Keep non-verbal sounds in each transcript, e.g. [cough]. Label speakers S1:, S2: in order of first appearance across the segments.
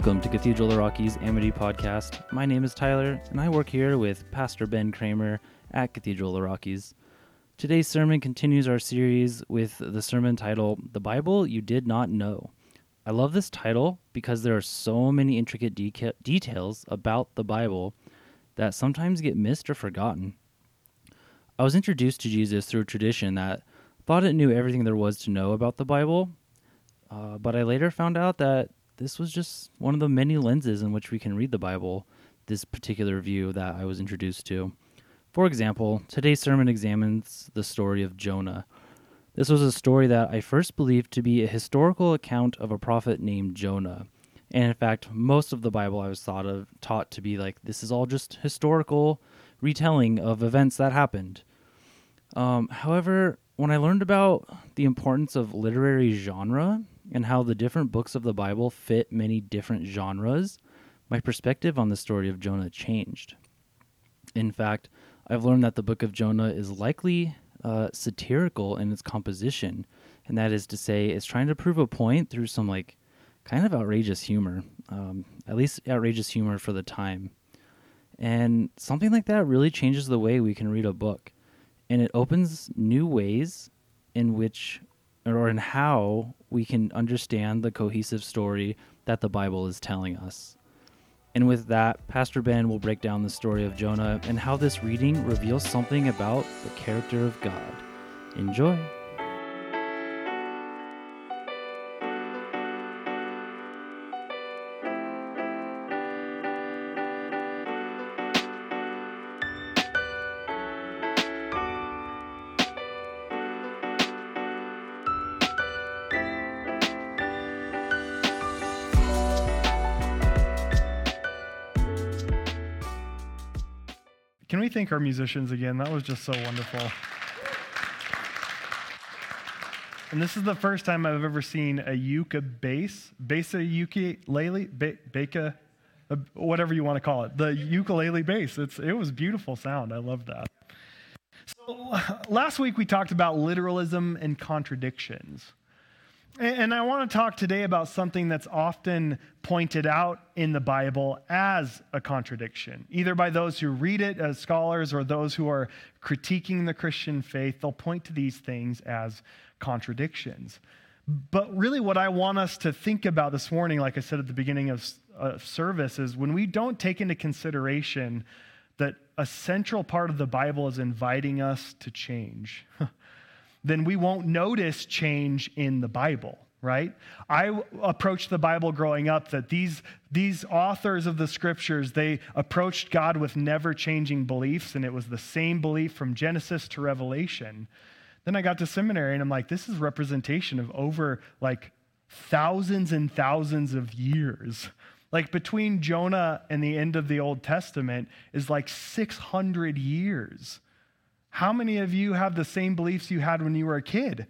S1: Welcome to Cathedral of Rockies Amity Podcast. My name is Tyler, and I work here with Pastor Ben Cremer at Cathedral of Rockies. Today's sermon continues our series with the sermon title, The Bible You Did Not Know. I love this title because there are so many intricate de- details about the Bible that sometimes get missed or forgotten. I was introduced to Jesus through a tradition that thought it knew everything there was to know about the Bible, uh, but I later found out that this was just one of the many lenses in which we can read the Bible, this particular view that I was introduced to. For example, today's sermon examines the story of Jonah. This was a story that I first believed to be a historical account of a prophet named Jonah. And in fact, most of the Bible I was thought of taught to be like this is all just historical retelling of events that happened. Um, however, when I learned about the importance of literary genre and how the different books of the Bible fit many different genres, my perspective on the story of Jonah changed. In fact, I've learned that the book of Jonah is likely uh, satirical in its composition, and that is to say, it's trying to prove a point through some like kind of outrageous humor, um, at least outrageous humor for the time. And something like that really changes the way we can read a book, and it opens new ways in which or in how we can understand the cohesive story that the Bible is telling us. And with that, Pastor Ben will break down the story of Jonah and how this reading reveals something about the character of God. Enjoy!
S2: Thank our musicians again? That was just so wonderful. And this is the first time I've ever seen a yucca bass, bass a ukulele, ba- beka, uh, whatever you want to call it, the ukulele bass. It's, it was beautiful sound. I love that. So last week we talked about literalism and contradictions. And I want to talk today about something that's often pointed out in the Bible as a contradiction, either by those who read it as scholars or those who are critiquing the Christian faith. They'll point to these things as contradictions. But really, what I want us to think about this morning, like I said at the beginning of, service, is when we don't take into consideration that a central part of the Bible is inviting us to change. [laughs] then we won't notice change in the Bible, right? I approached the Bible growing up that these, these authors of the scriptures, they approached God with never changing beliefs, and it was the same belief from Genesis to Revelation. Then I got to seminary and I'm like, this is representation of over like thousands and thousands of years. Like between Jonah and the end of the Old Testament is like 600 years. How many of you have the same beliefs you had when you were a kid?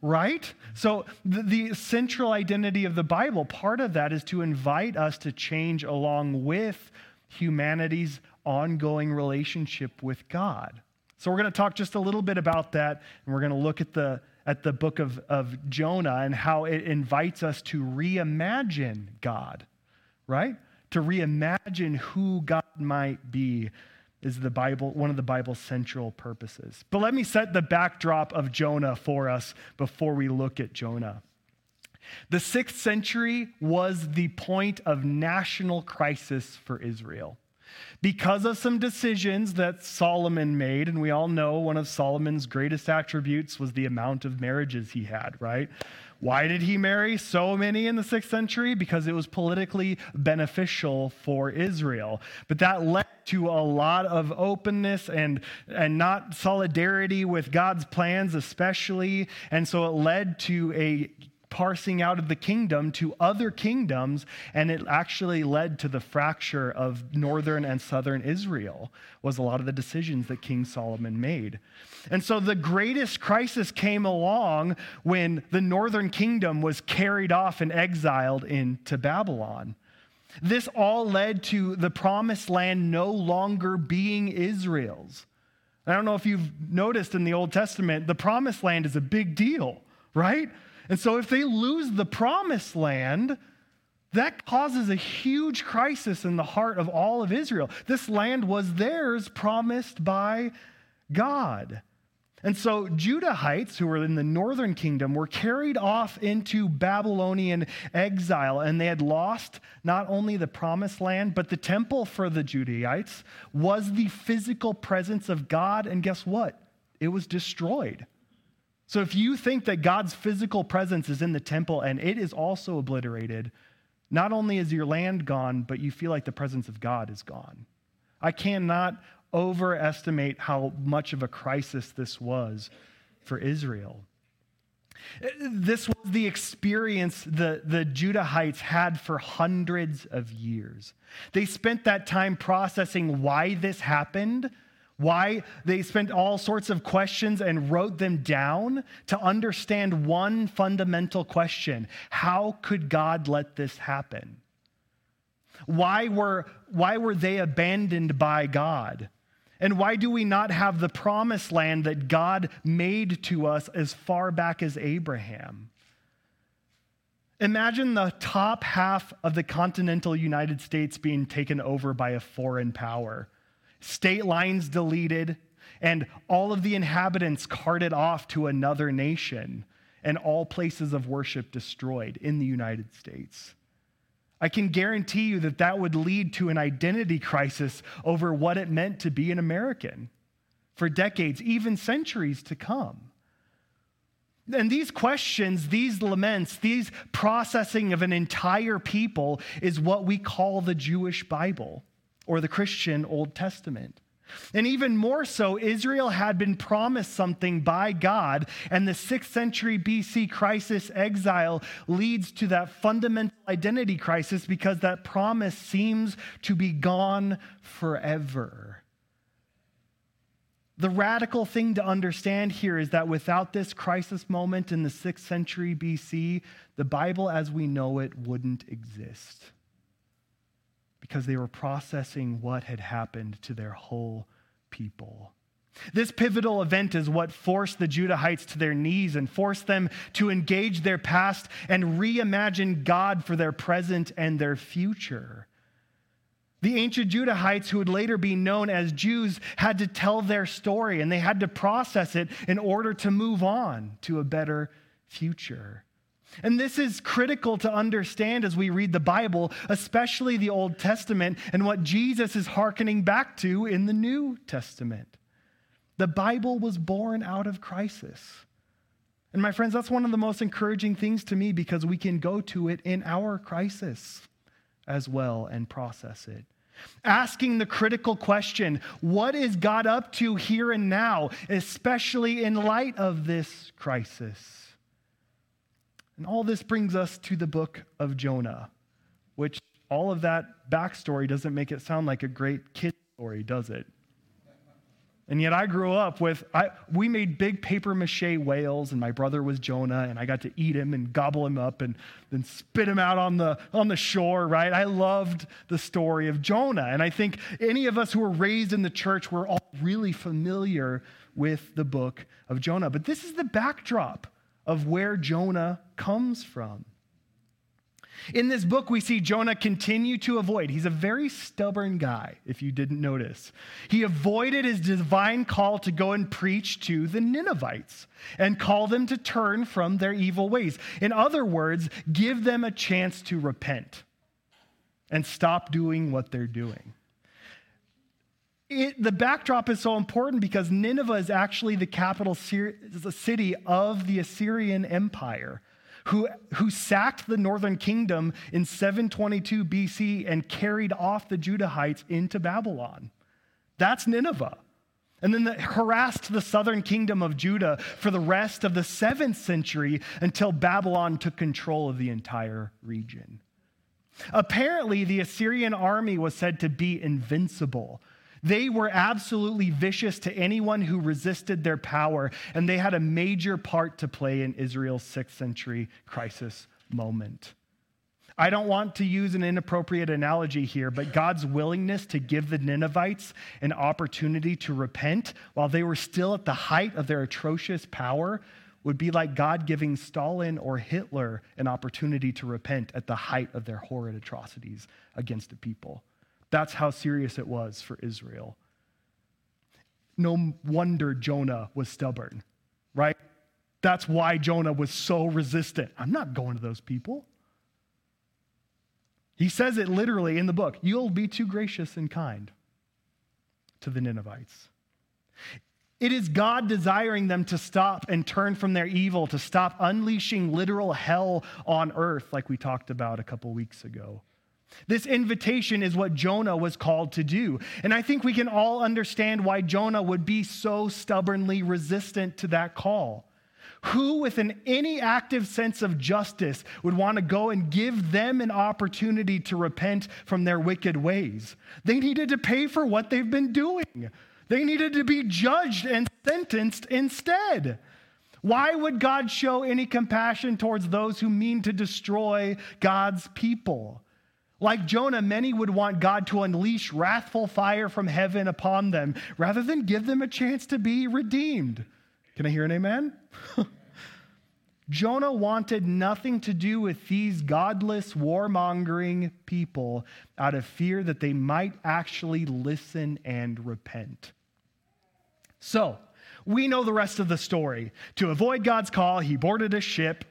S2: Right? So, the, the, central identity of the Bible, part of that is to invite us to change along with humanity's ongoing relationship with God. So, we're going to talk just a little bit about that, and we're going to look at the, at the book of, of Jonah and how it invites us to reimagine God, right? To reimagine who God might be is the Bible, one of the Bible's central purposes. But let me set the backdrop of Jonah for us before we look at Jonah. The sixth century was the point of national crisis for Israel. Because of some decisions that Solomon made, and we all know one of Solomon's greatest attributes was the amount of marriages he had, right? Why did he marry so many in the sixth century? Because it was politically beneficial for Israel. But that led to a lot of openness and, and not solidarity with God's plans, especially. And so it led to a parsing out of the kingdom to other kingdoms, and it actually led to the fracture of northern and southern Israel, was a lot of the decisions that King Solomon made. And so the greatest crisis came along when the northern kingdom was carried off and exiled into Babylon. This all led to the promised land no longer being Israel's. I don't know if you've noticed in the Old Testament, the promised land is a big deal, right? And so if they lose the promised land, That causes a huge crisis in the heart of all of Israel. This land was theirs, promised by God. And so Judahites, who were in the northern kingdom, were carried off into Babylonian exile, and they had lost not only the promised land, but the temple for the Judahites was the physical presence of God. And guess what? It was destroyed. So if you think that God's physical presence is in the temple and it is also obliterated, not only is your land gone, but you feel like the presence of God is gone. I cannot overestimate how much of a crisis this was for Israel. This was the experience the, the Judahites had for hundreds of years. They spent that time processing why this happened, why they spent all sorts of questions and wrote them down to understand one fundamental question How could God let this happen? Why were, why were they abandoned by God? And why do we not have the promised land that God made to us as far back as Abraham? Imagine the top half of the continental United States being taken over by a foreign power, state lines deleted, and all of the inhabitants carted off to another nation, and all places of worship destroyed in the United States. I can guarantee you that that would lead to an identity crisis over what it meant to be an American for decades, even centuries to come. And these questions, these laments, these processing of an entire people is what we call the Jewish Bible or the Christian Old Testament. And even more so, Israel had been promised something by God, and the 6th century BC crisis exile leads to that fundamental identity crisis because that promise seems to be gone forever. The radical thing to understand here is that without this crisis moment in the 6th century BC, the Bible as we know it wouldn't exist because they were processing what had happened to their whole people. This pivotal event is what forced the Judahites to their knees and forced them to engage their past and reimagine God for their present and their future. The ancient Judahites, who would later be known as Jews, had to tell their story and they had to process it in order to move on to a better future. And this is critical to understand as we read the Bible, especially the Old Testament, and what Jesus is hearkening back to in the New Testament. The Bible was born out of crisis. And my friends, that's one of the most encouraging things to me because we can go to it in our crisis as well and process it. Asking the critical question, what is God up to here and now, especially in light of this crisis? And all this brings us to the book of Jonah, which all of that backstory doesn't make it sound like a great kid story, does it? And yet I grew up with, I, we made big paper mache whales, and my brother was Jonah, and I got to eat him and gobble him up and then spit him out on the, on the shore, right? I loved the story of Jonah. And I think any of us who were raised in the church were all really familiar with the book of Jonah. But this is the backdrop of where Jonah comes from. In this book, we see Jonah continue to avoid. He's a very stubborn guy, if you didn't notice. He avoided his divine call to go and preach to the Ninevites and call them to turn from their evil ways. In other words, give them a chance to repent and stop doing what they're doing. It, the backdrop is so important because Nineveh is actually the capital city of the Assyrian Empire, who, who sacked the northern kingdom in 722 BC and carried off the Judahites into Babylon. That's Nineveh. And then the, harassed the southern kingdom of Judah for the rest of the seventh century until Babylon took control of the entire region. Apparently, the Assyrian army was said to be invincible they were absolutely vicious to anyone who resisted their power, and they had a major part to play in Israel's sixth century crisis moment. I don't want to use an inappropriate analogy here, but God's willingness to give the Ninevites an opportunity to repent while they were still at the height of their atrocious power would be like God giving Stalin or Hitler an opportunity to repent at the height of their horrid atrocities against the people. That's how serious it was for Israel. No wonder Jonah was stubborn, right? That's why Jonah was so resistant. I'm not going to those people. He says it literally in the book You'll be too gracious and kind to the Ninevites. It is God desiring them to stop and turn from their evil, to stop unleashing literal hell on earth, like we talked about a couple weeks ago. This invitation is what Jonah was called to do. And I think we can all understand why Jonah would be so stubbornly resistant to that call. Who, with an, any active sense of justice, would want to go and give them an opportunity to repent from their wicked ways? They needed to pay for what they've been doing, they needed to be judged and sentenced instead. Why would God show any compassion towards those who mean to destroy God's people? Like Jonah, many would want God to unleash wrathful fire from heaven upon them rather than give them a chance to be redeemed. Can I hear an amen? [laughs] Jonah wanted nothing to do with these godless, warmongering people out of fear that they might actually listen and repent. So, we know the rest of the story. To avoid God's call, he boarded a ship.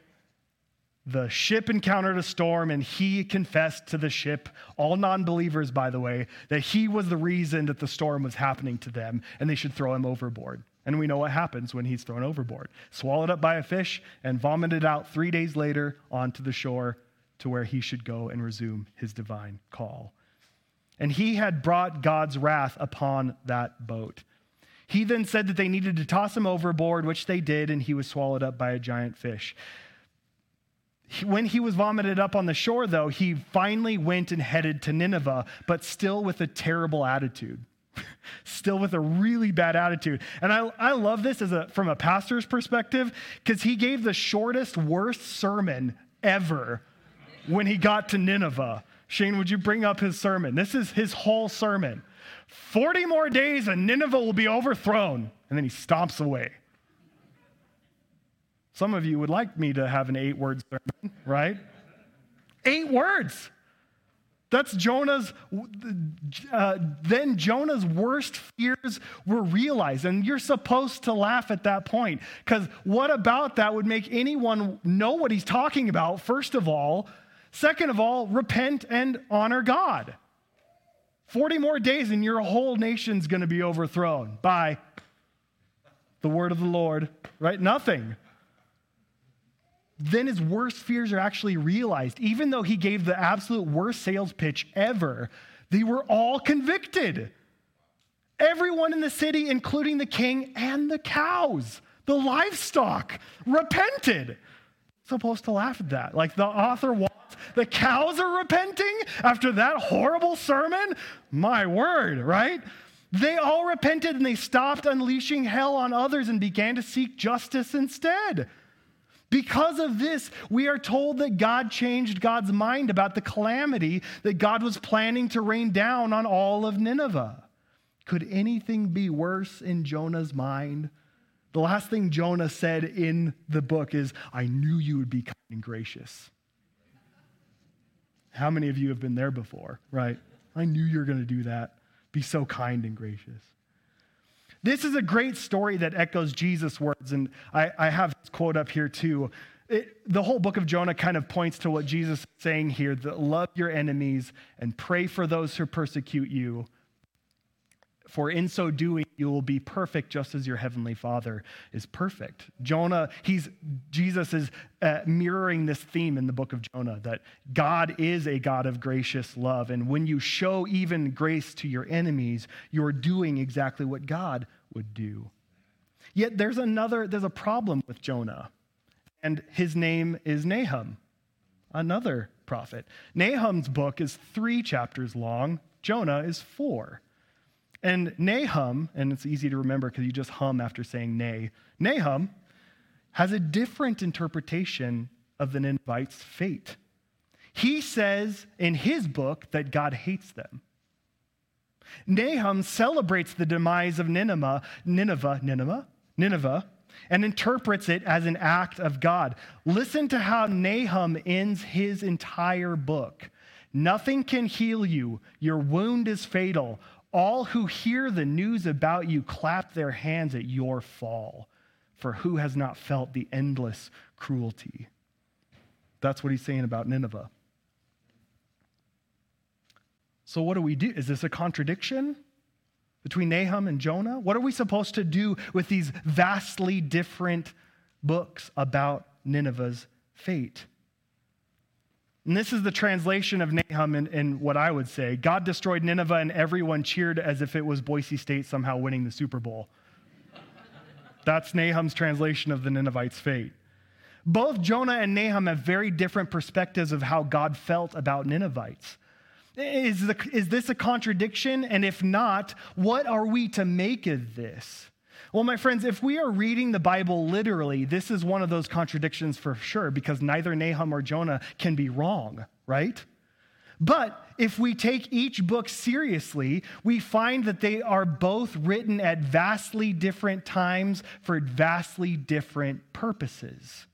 S2: The ship encountered a storm, and he confessed to the ship, all non believers, by the way, that he was the reason that the storm was happening to them, and they should throw him overboard. And we know what happens when he's thrown overboard swallowed up by a fish and vomited out three days later onto the shore to where he should go and resume his divine call. And he had brought God's wrath upon that boat. He then said that they needed to toss him overboard, which they did, and he was swallowed up by a giant fish. When he was vomited up on the shore, though, he finally went and headed to Nineveh, but still with a terrible attitude. [laughs] still with a really bad attitude. And I, I love this as a, from a pastor's perspective because he gave the shortest, worst sermon ever when he got to Nineveh. Shane, would you bring up his sermon? This is his whole sermon. 40 more days and Nineveh will be overthrown. And then he stomps away. Some of you would like me to have an eight word sermon, right? Eight words. That's Jonah's, uh, then Jonah's worst fears were realized. And you're supposed to laugh at that point. Because what about that would make anyone know what he's talking about, first of all? Second of all, repent and honor God. 40 more days and your whole nation's going to be overthrown by the word of the Lord, right? Nothing then his worst fears are actually realized. Even though he gave the absolute worst sales pitch ever, they were all convicted. Everyone in the city, including the king and the cows, the livestock, repented. Supposed to laugh at that. Like the author wants, the cows are repenting after that horrible sermon? My word, right? They all repented and they stopped unleashing hell on others and began to seek justice instead. Because of this, we are told that God changed God's mind about the calamity that God was planning to rain down on all of Nineveh. Could anything be worse in Jonah's mind? The last thing Jonah said in the book is, I knew you would be kind and gracious. How many of you have been there before, right? I knew you were going to do that. Be so kind and gracious. This is a great story that echoes Jesus' words, and I, I have this quote up here too. It, the whole book of Jonah kind of points to what Jesus is saying here that love your enemies and pray for those who persecute you for in so doing you will be perfect just as your heavenly father is perfect. Jonah he's jesus is uh, mirroring this theme in the book of jonah that god is a god of gracious love and when you show even grace to your enemies you're doing exactly what god would do. Yet there's another there's a problem with jonah and his name is nahum another prophet. Nahum's book is three chapters long. Jonah is four and Nahum, and it's easy to remember because you just hum after saying nay, Nahum has a different interpretation of the Ninevites' fate. He says in his book that God hates them. Nahum celebrates the demise of Nineveh, Nineveh, Nineveh, Nineveh, and interprets it as an act of God. Listen to how Nahum ends his entire book. Nothing can heal you. Your wound is fatal. All who hear the news about you clap their hands at your fall. For who has not felt the endless cruelty? That's what he's saying about Nineveh. So, what do we do? Is this a contradiction between Nahum and Jonah? What are we supposed to do with these vastly different books about Nineveh's fate? And this is the translation of Nahum in, in, what I would say God destroyed Nineveh, and everyone cheered as if it was Boise State somehow winning the Super Bowl. That's Nahum's translation of the Ninevites' fate. Both Jonah and Nahum have very different perspectives of how God felt about Ninevites. Is, the, is this a contradiction? And if not, what are we to make of this? Well, my friends, if we are reading the Bible literally, this is one of those contradictions for sure, because neither Nahum or Jonah can be wrong, right? But if we take each book seriously, we find that they are both written at vastly different times for vastly different purposes.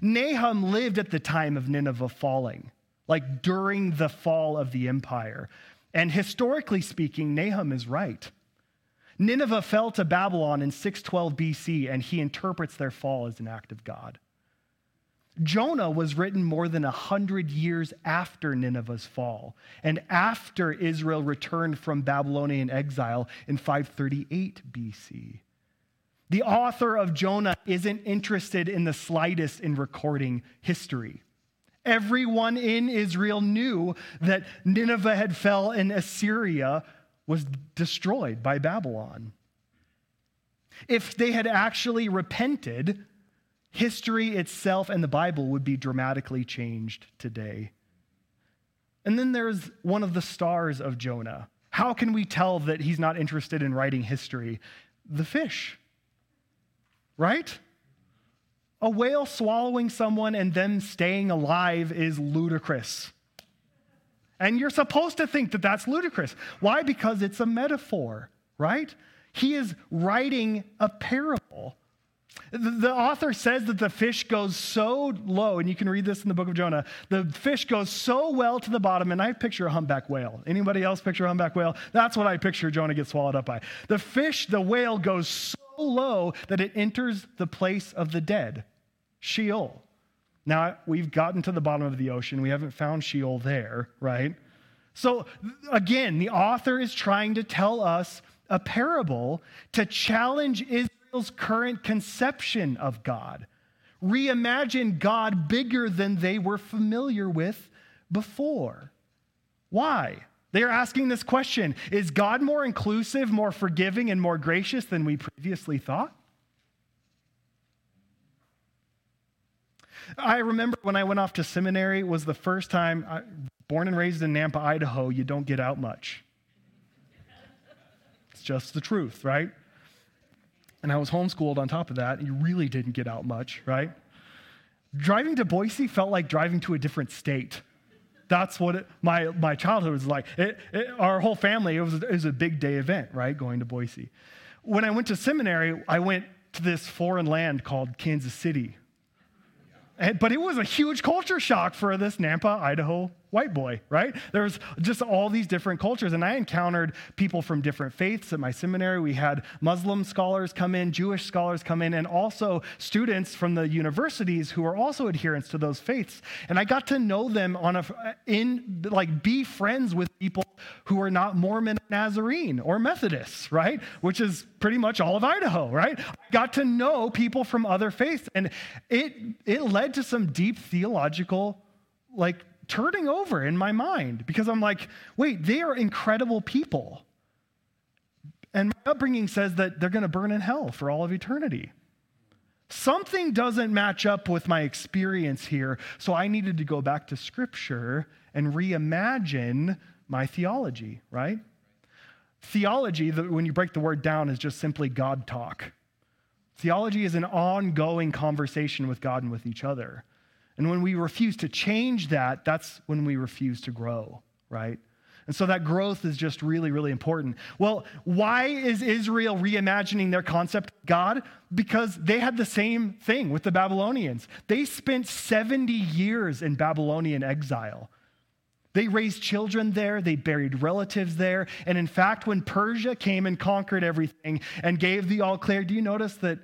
S2: Nahum lived at the time of Nineveh falling like during the fall of the empire. And historically speaking, Nahum is right. Nineveh fell to Babylon in 612 BC, and he interprets their fall as an act of God. Jonah was written more than 100 years after Nineveh's fall and after Israel returned from Babylonian exile in 538 BC. The author of Jonah isn't interested in the slightest in recording history. Everyone in Israel knew that Nineveh had fell in Assyria was destroyed by Babylon. If they had actually repented, history itself and the Bible would be dramatically changed today. And then there's one of the stars of Jonah. How can we tell that he's not interested in writing history? The fish, right? A whale swallowing someone and them staying alive is ludicrous. And you're supposed to think that that's ludicrous. Why? Because it's a metaphor, right? He is writing a parable. The author says that the fish goes so low, and you can read this in the book of Jonah. The fish goes so well to the bottom, and I picture a humpback whale. Anybody else picture a humpback whale? That's what I picture Jonah gets swallowed up by. The fish, the whale, goes so low that it enters the place of the dead. Sheol. Now, we've gotten to the bottom of the ocean. We haven't found Sheol there, right? So, again, the author is trying to tell us a parable to challenge Israel's current conception of God. Reimagine God bigger than they were familiar with before. Why? They're asking this question Is God more inclusive, more forgiving, and more gracious than we previously thought? I remember when I went off to seminary was the first time, I, born and raised in Nampa, Idaho, you don't get out much. It's just the truth, right? And I was homeschooled on top of that. And you really didn't get out much, right? Driving to Boise felt like driving to a different state. That's what it, my, my childhood was like. It, it, our whole family, it was, it was a big day event, right? Going to Boise. When I went to seminary, I went to this foreign land called Kansas City, but it was a huge culture shock for this Nampa, Idaho white boy, right? There's just all these different cultures. And I encountered people from different faiths at my seminary. We had Muslim scholars come in, Jewish scholars come in, and also students from the universities who are also adherents to those faiths. And I got to know them on a, in, like, be friends with people who are not Mormon, Nazarene, or Methodists, right? Which is pretty much all of Idaho, right? I got to know people from other faiths. And it, it led to some deep theological like turning over in my mind because I'm like, wait, they are incredible people. And my upbringing says that they're going to burn in hell for all of eternity. Something doesn't match up with my experience here, so I needed to go back to Scripture and reimagine my theology, right? Theology, when you break the word down, is just simply God talk. Theology is an ongoing conversation with God and with each other. And when we refuse to change that, that's when we refuse to grow, right? And so that growth is just really, really important. Well, why is Israel reimagining their concept of God? Because they had the same thing with the Babylonians. They spent 70 years in Babylonian exile. They raised children there, they buried relatives there. And in fact, when Persia came and conquered everything and gave the all clear, do you notice that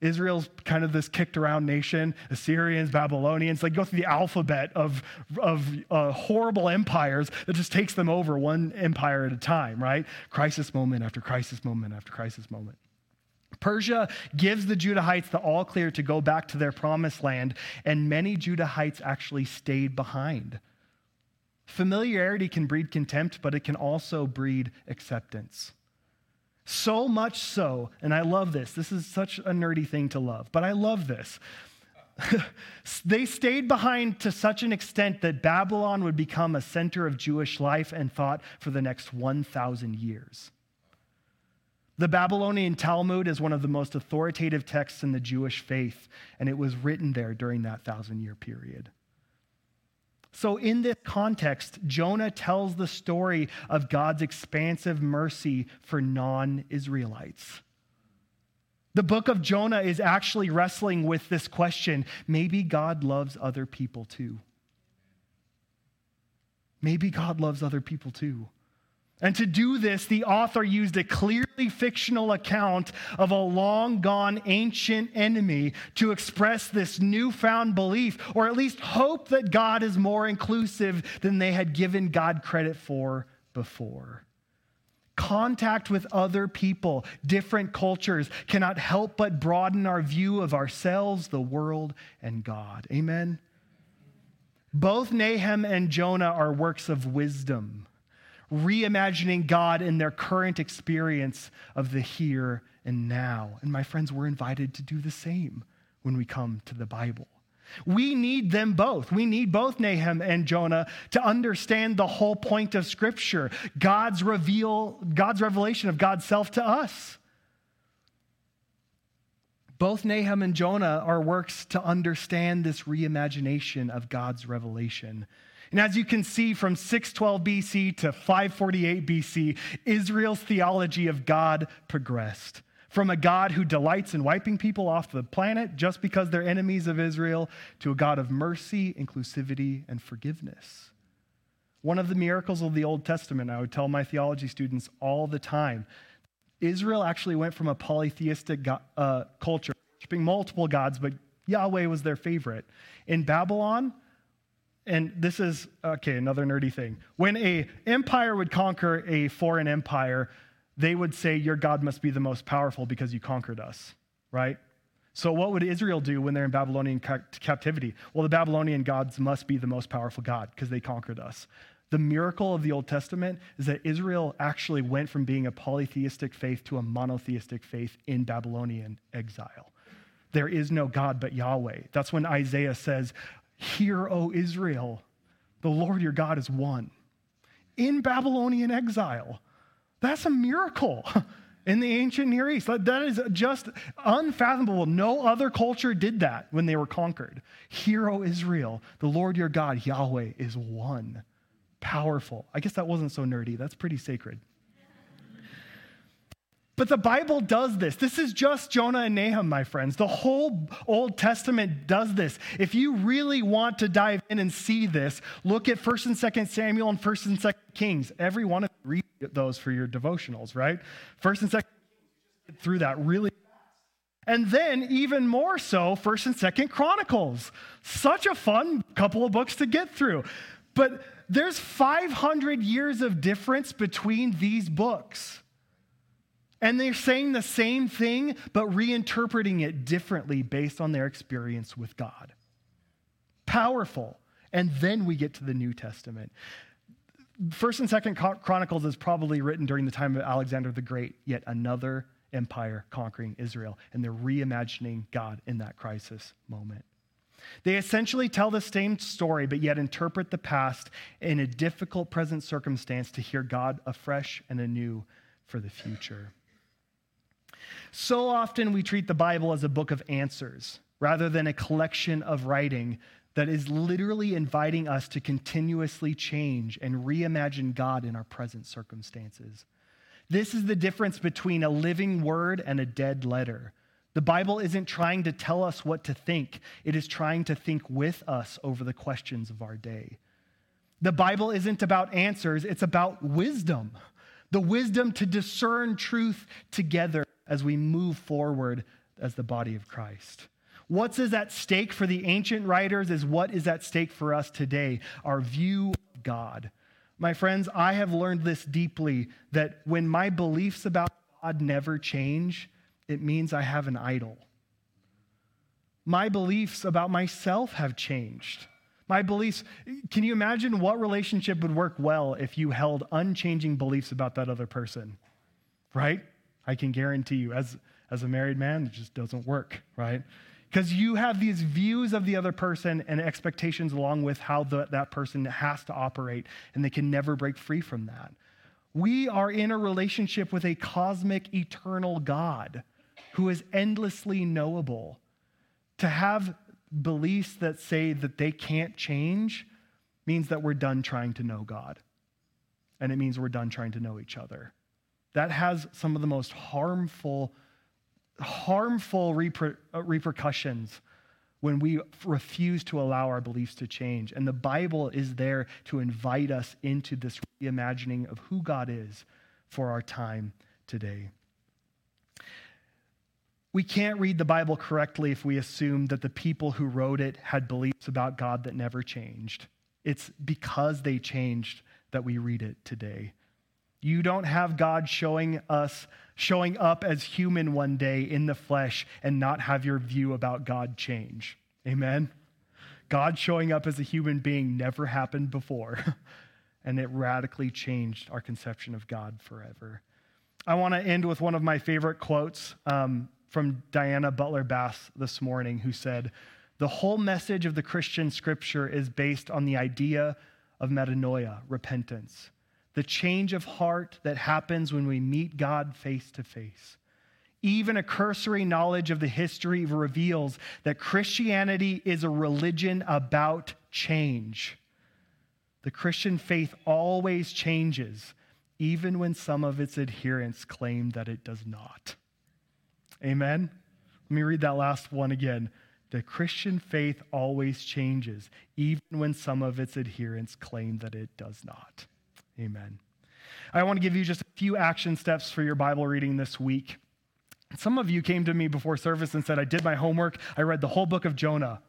S2: Israel's kind of this kicked around nation, Assyrians, Babylonians, like go through the alphabet of, of uh, horrible empires that just takes them over one empire at a time, right? Crisis moment after crisis moment after crisis moment. Persia gives the Judahites the all clear to go back to their promised land, and many Judahites actually stayed behind. Familiarity can breed contempt, but it can also breed acceptance. So much so, and I love this. This is such a nerdy thing to love, but I love this. [laughs] they stayed behind to such an extent that Babylon would become a center of Jewish life and thought for the next 1,000 years. The Babylonian Talmud is one of the most authoritative texts in the Jewish faith, and it was written there during that thousand year period. So, in this context, Jonah tells the story of God's expansive mercy for non Israelites. The book of Jonah is actually wrestling with this question maybe God loves other people too. Maybe God loves other people too. And to do this, the author used a clearly fictional account of a long gone ancient enemy to express this newfound belief, or at least hope that God is more inclusive than they had given God credit for before. Contact with other people, different cultures, cannot help but broaden our view of ourselves, the world, and God. Amen? Both Nahum and Jonah are works of wisdom reimagining God in their current experience of the here and now. And my friends, we're invited to do the same when we come to the Bible. We need them both. We need both Nahum and Jonah to understand the whole point of Scripture, God's reveal, God's revelation of God's self to us. Both Nahum and Jonah are works to understand this reimagination of God's revelation and as you can see from 612 BC to 548 BC, Israel's theology of God progressed. From a God who delights in wiping people off the planet just because they're enemies of Israel to a God of mercy, inclusivity, and forgiveness. One of the miracles of the Old Testament, I would tell my theology students all the time Israel actually went from a polytheistic uh, culture, worshiping multiple gods, but Yahweh was their favorite. In Babylon, and this is okay another nerdy thing. When a empire would conquer a foreign empire they would say your god must be the most powerful because you conquered us right? So what would israel do when they're in babylonian ca- captivity? Well the babylonian gods must be the most powerful god because they conquered us. The miracle of the old testament is that israel actually went from being a polytheistic faith to a monotheistic faith in babylonian exile. There is no god but yahweh. That's when isaiah says Hear, O Israel, the Lord your God is one. In Babylonian exile. That's a miracle [laughs] in the ancient Near East. That is just unfathomable. No other culture did that when they were conquered. Hear, O Israel, the Lord your God, Yahweh, is one. Powerful. I guess that wasn't so nerdy. That's pretty sacred. But the Bible does this. This is just Jonah and Nahum, my friends. The whole Old Testament does this. If you really want to dive in and see this, look at 1st and 2nd Samuel and 1st and 2nd Kings. Every one of you read those for your devotionals, right? 1st and 2nd Kings, through that really and then even more so 1st and 2nd Chronicles. Such a fun couple of books to get through. But there's 500 years of difference between these books. And they're saying the same thing, but reinterpreting it differently based on their experience with God. Powerful. And then we get to the New Testament. First and Second Chronicles is probably written during the time of Alexander the Great, yet another empire conquering Israel. And they're reimagining God in that crisis moment. They essentially tell the same story, but yet interpret the past in a difficult present circumstance to hear God afresh and anew for the future. So often we treat the Bible as a book of answers rather than a collection of writing that is literally inviting us to continuously change and reimagine God in our present circumstances. This is the difference between a living word and a dead letter. The Bible isn't trying to tell us what to think, it is trying to think with us over the questions of our day. The Bible isn't about answers, it's about wisdom the wisdom to discern truth together as we move forward as the body of Christ. What's is at stake for the ancient writers is what is at stake for us today, our view of God. My friends, I have learned this deeply that when my beliefs about God never change, it means I have an idol. My beliefs about myself have changed. My beliefs, can you imagine what relationship would work well if you held unchanging beliefs about that other person? Right? I can guarantee you, as, as a married man, it just doesn't work, right? Because you have these views of the other person and expectations along with how the, that person has to operate, and they can never break free from that. We are in a relationship with a cosmic, eternal God who is endlessly knowable. To have beliefs that say that they can't change means that we're done trying to know God. And it means we're done trying to know each other. That has some of the most harmful, harmful reper- uh, repercussions when we refuse to allow our beliefs to change. And the Bible is there to invite us into this reimagining of who God is for our time today. We can't read the Bible correctly if we assume that the people who wrote it had beliefs about God that never changed. It's because they changed that we read it today. You don't have God showing us showing up as human one day in the flesh and not have your view about God change. Amen. God showing up as a human being never happened before, [laughs] and it radically changed our conception of God forever. I want to end with one of my favorite quotes um, from Diana Butler Bass this morning, who said, The whole message of the Christian scripture is based on the idea of metanoia, repentance, the change of heart that happens when we meet God face to face. Even a cursory knowledge of the history reveals that Christianity is a religion about change. The Christian faith always changes, even when some of its adherents claim that it does not. Amen? Let me read that last one again. The Christian faith always changes, even when some of its adherents claim that it does not. Amen. I want to give you just a few action steps for your Bible reading this week. Some of you came to me before service and said, I did my homework. I read the whole book of Jonah.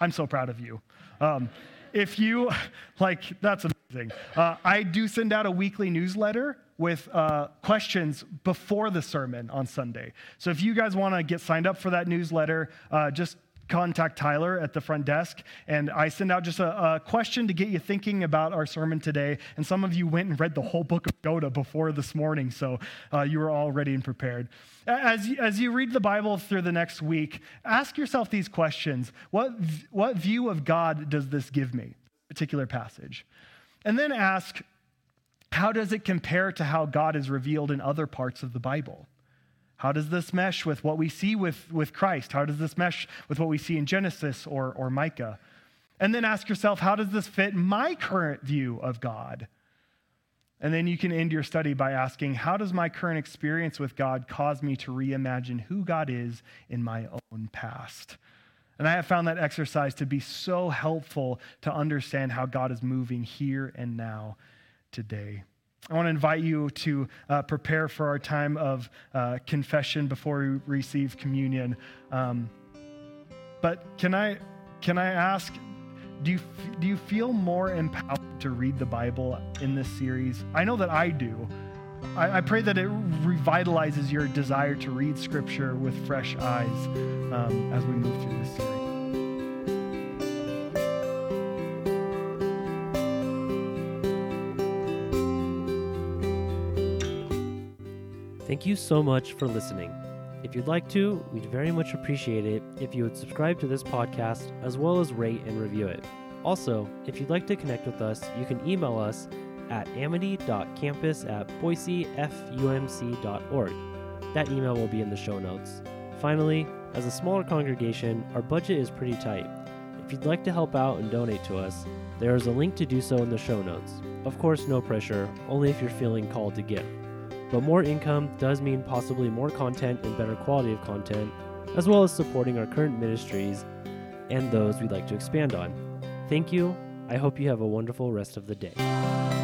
S2: I'm so proud of you. Um, if you, [laughs] like, that's amazing. Uh, I do send out a weekly newsletter with uh, questions before the sermon on Sunday. So if you guys want to get signed up for that newsletter, uh, just contact Tyler at the front desk, and I send out just a, a, question to get you thinking about our sermon today. And some of you went and read the whole book of Jonah before this morning, so uh, you were all ready and prepared. As, as you read the Bible through the next week, ask yourself these questions What, what view of God does this give me? Particular passage. And then ask, how does it compare to how God is revealed in other parts of the Bible? How does this mesh with what we see with, with Christ? How does this mesh with what we see in Genesis or, or Micah? And then ask yourself, how does this fit my current view of God? And then you can end your study by asking, how does my current experience with God cause me to reimagine who God is in my own past? And I have found that exercise to be so helpful to understand how God is moving here and now today. I want to invite you to uh, prepare for our time of uh, confession before we receive communion. Um, but can I, can I ask, do you, do you feel more empowered to read the Bible in this series? I know that I do. I, I pray that it revitalizes your desire to read Scripture with fresh eyes um, as we move through this series.
S1: Thank you so much for listening. If you'd like to, we'd very much appreciate it if you would subscribe to this podcast as well as rate and review it. Also, if you'd like to connect with us, you can email us at amity.campus at boisefumc.org. That email will be in the show notes. Finally, as a smaller congregation, our budget is pretty tight If you'd like to help out and donate to us, there is a link to do so in the show notes. Of course, no pressure, only if you're feeling called to give. But more income does mean possibly more content and better quality of content, as well as supporting our current ministries and those we'd like to expand on. Thank you. I hope you have a wonderful rest of the day.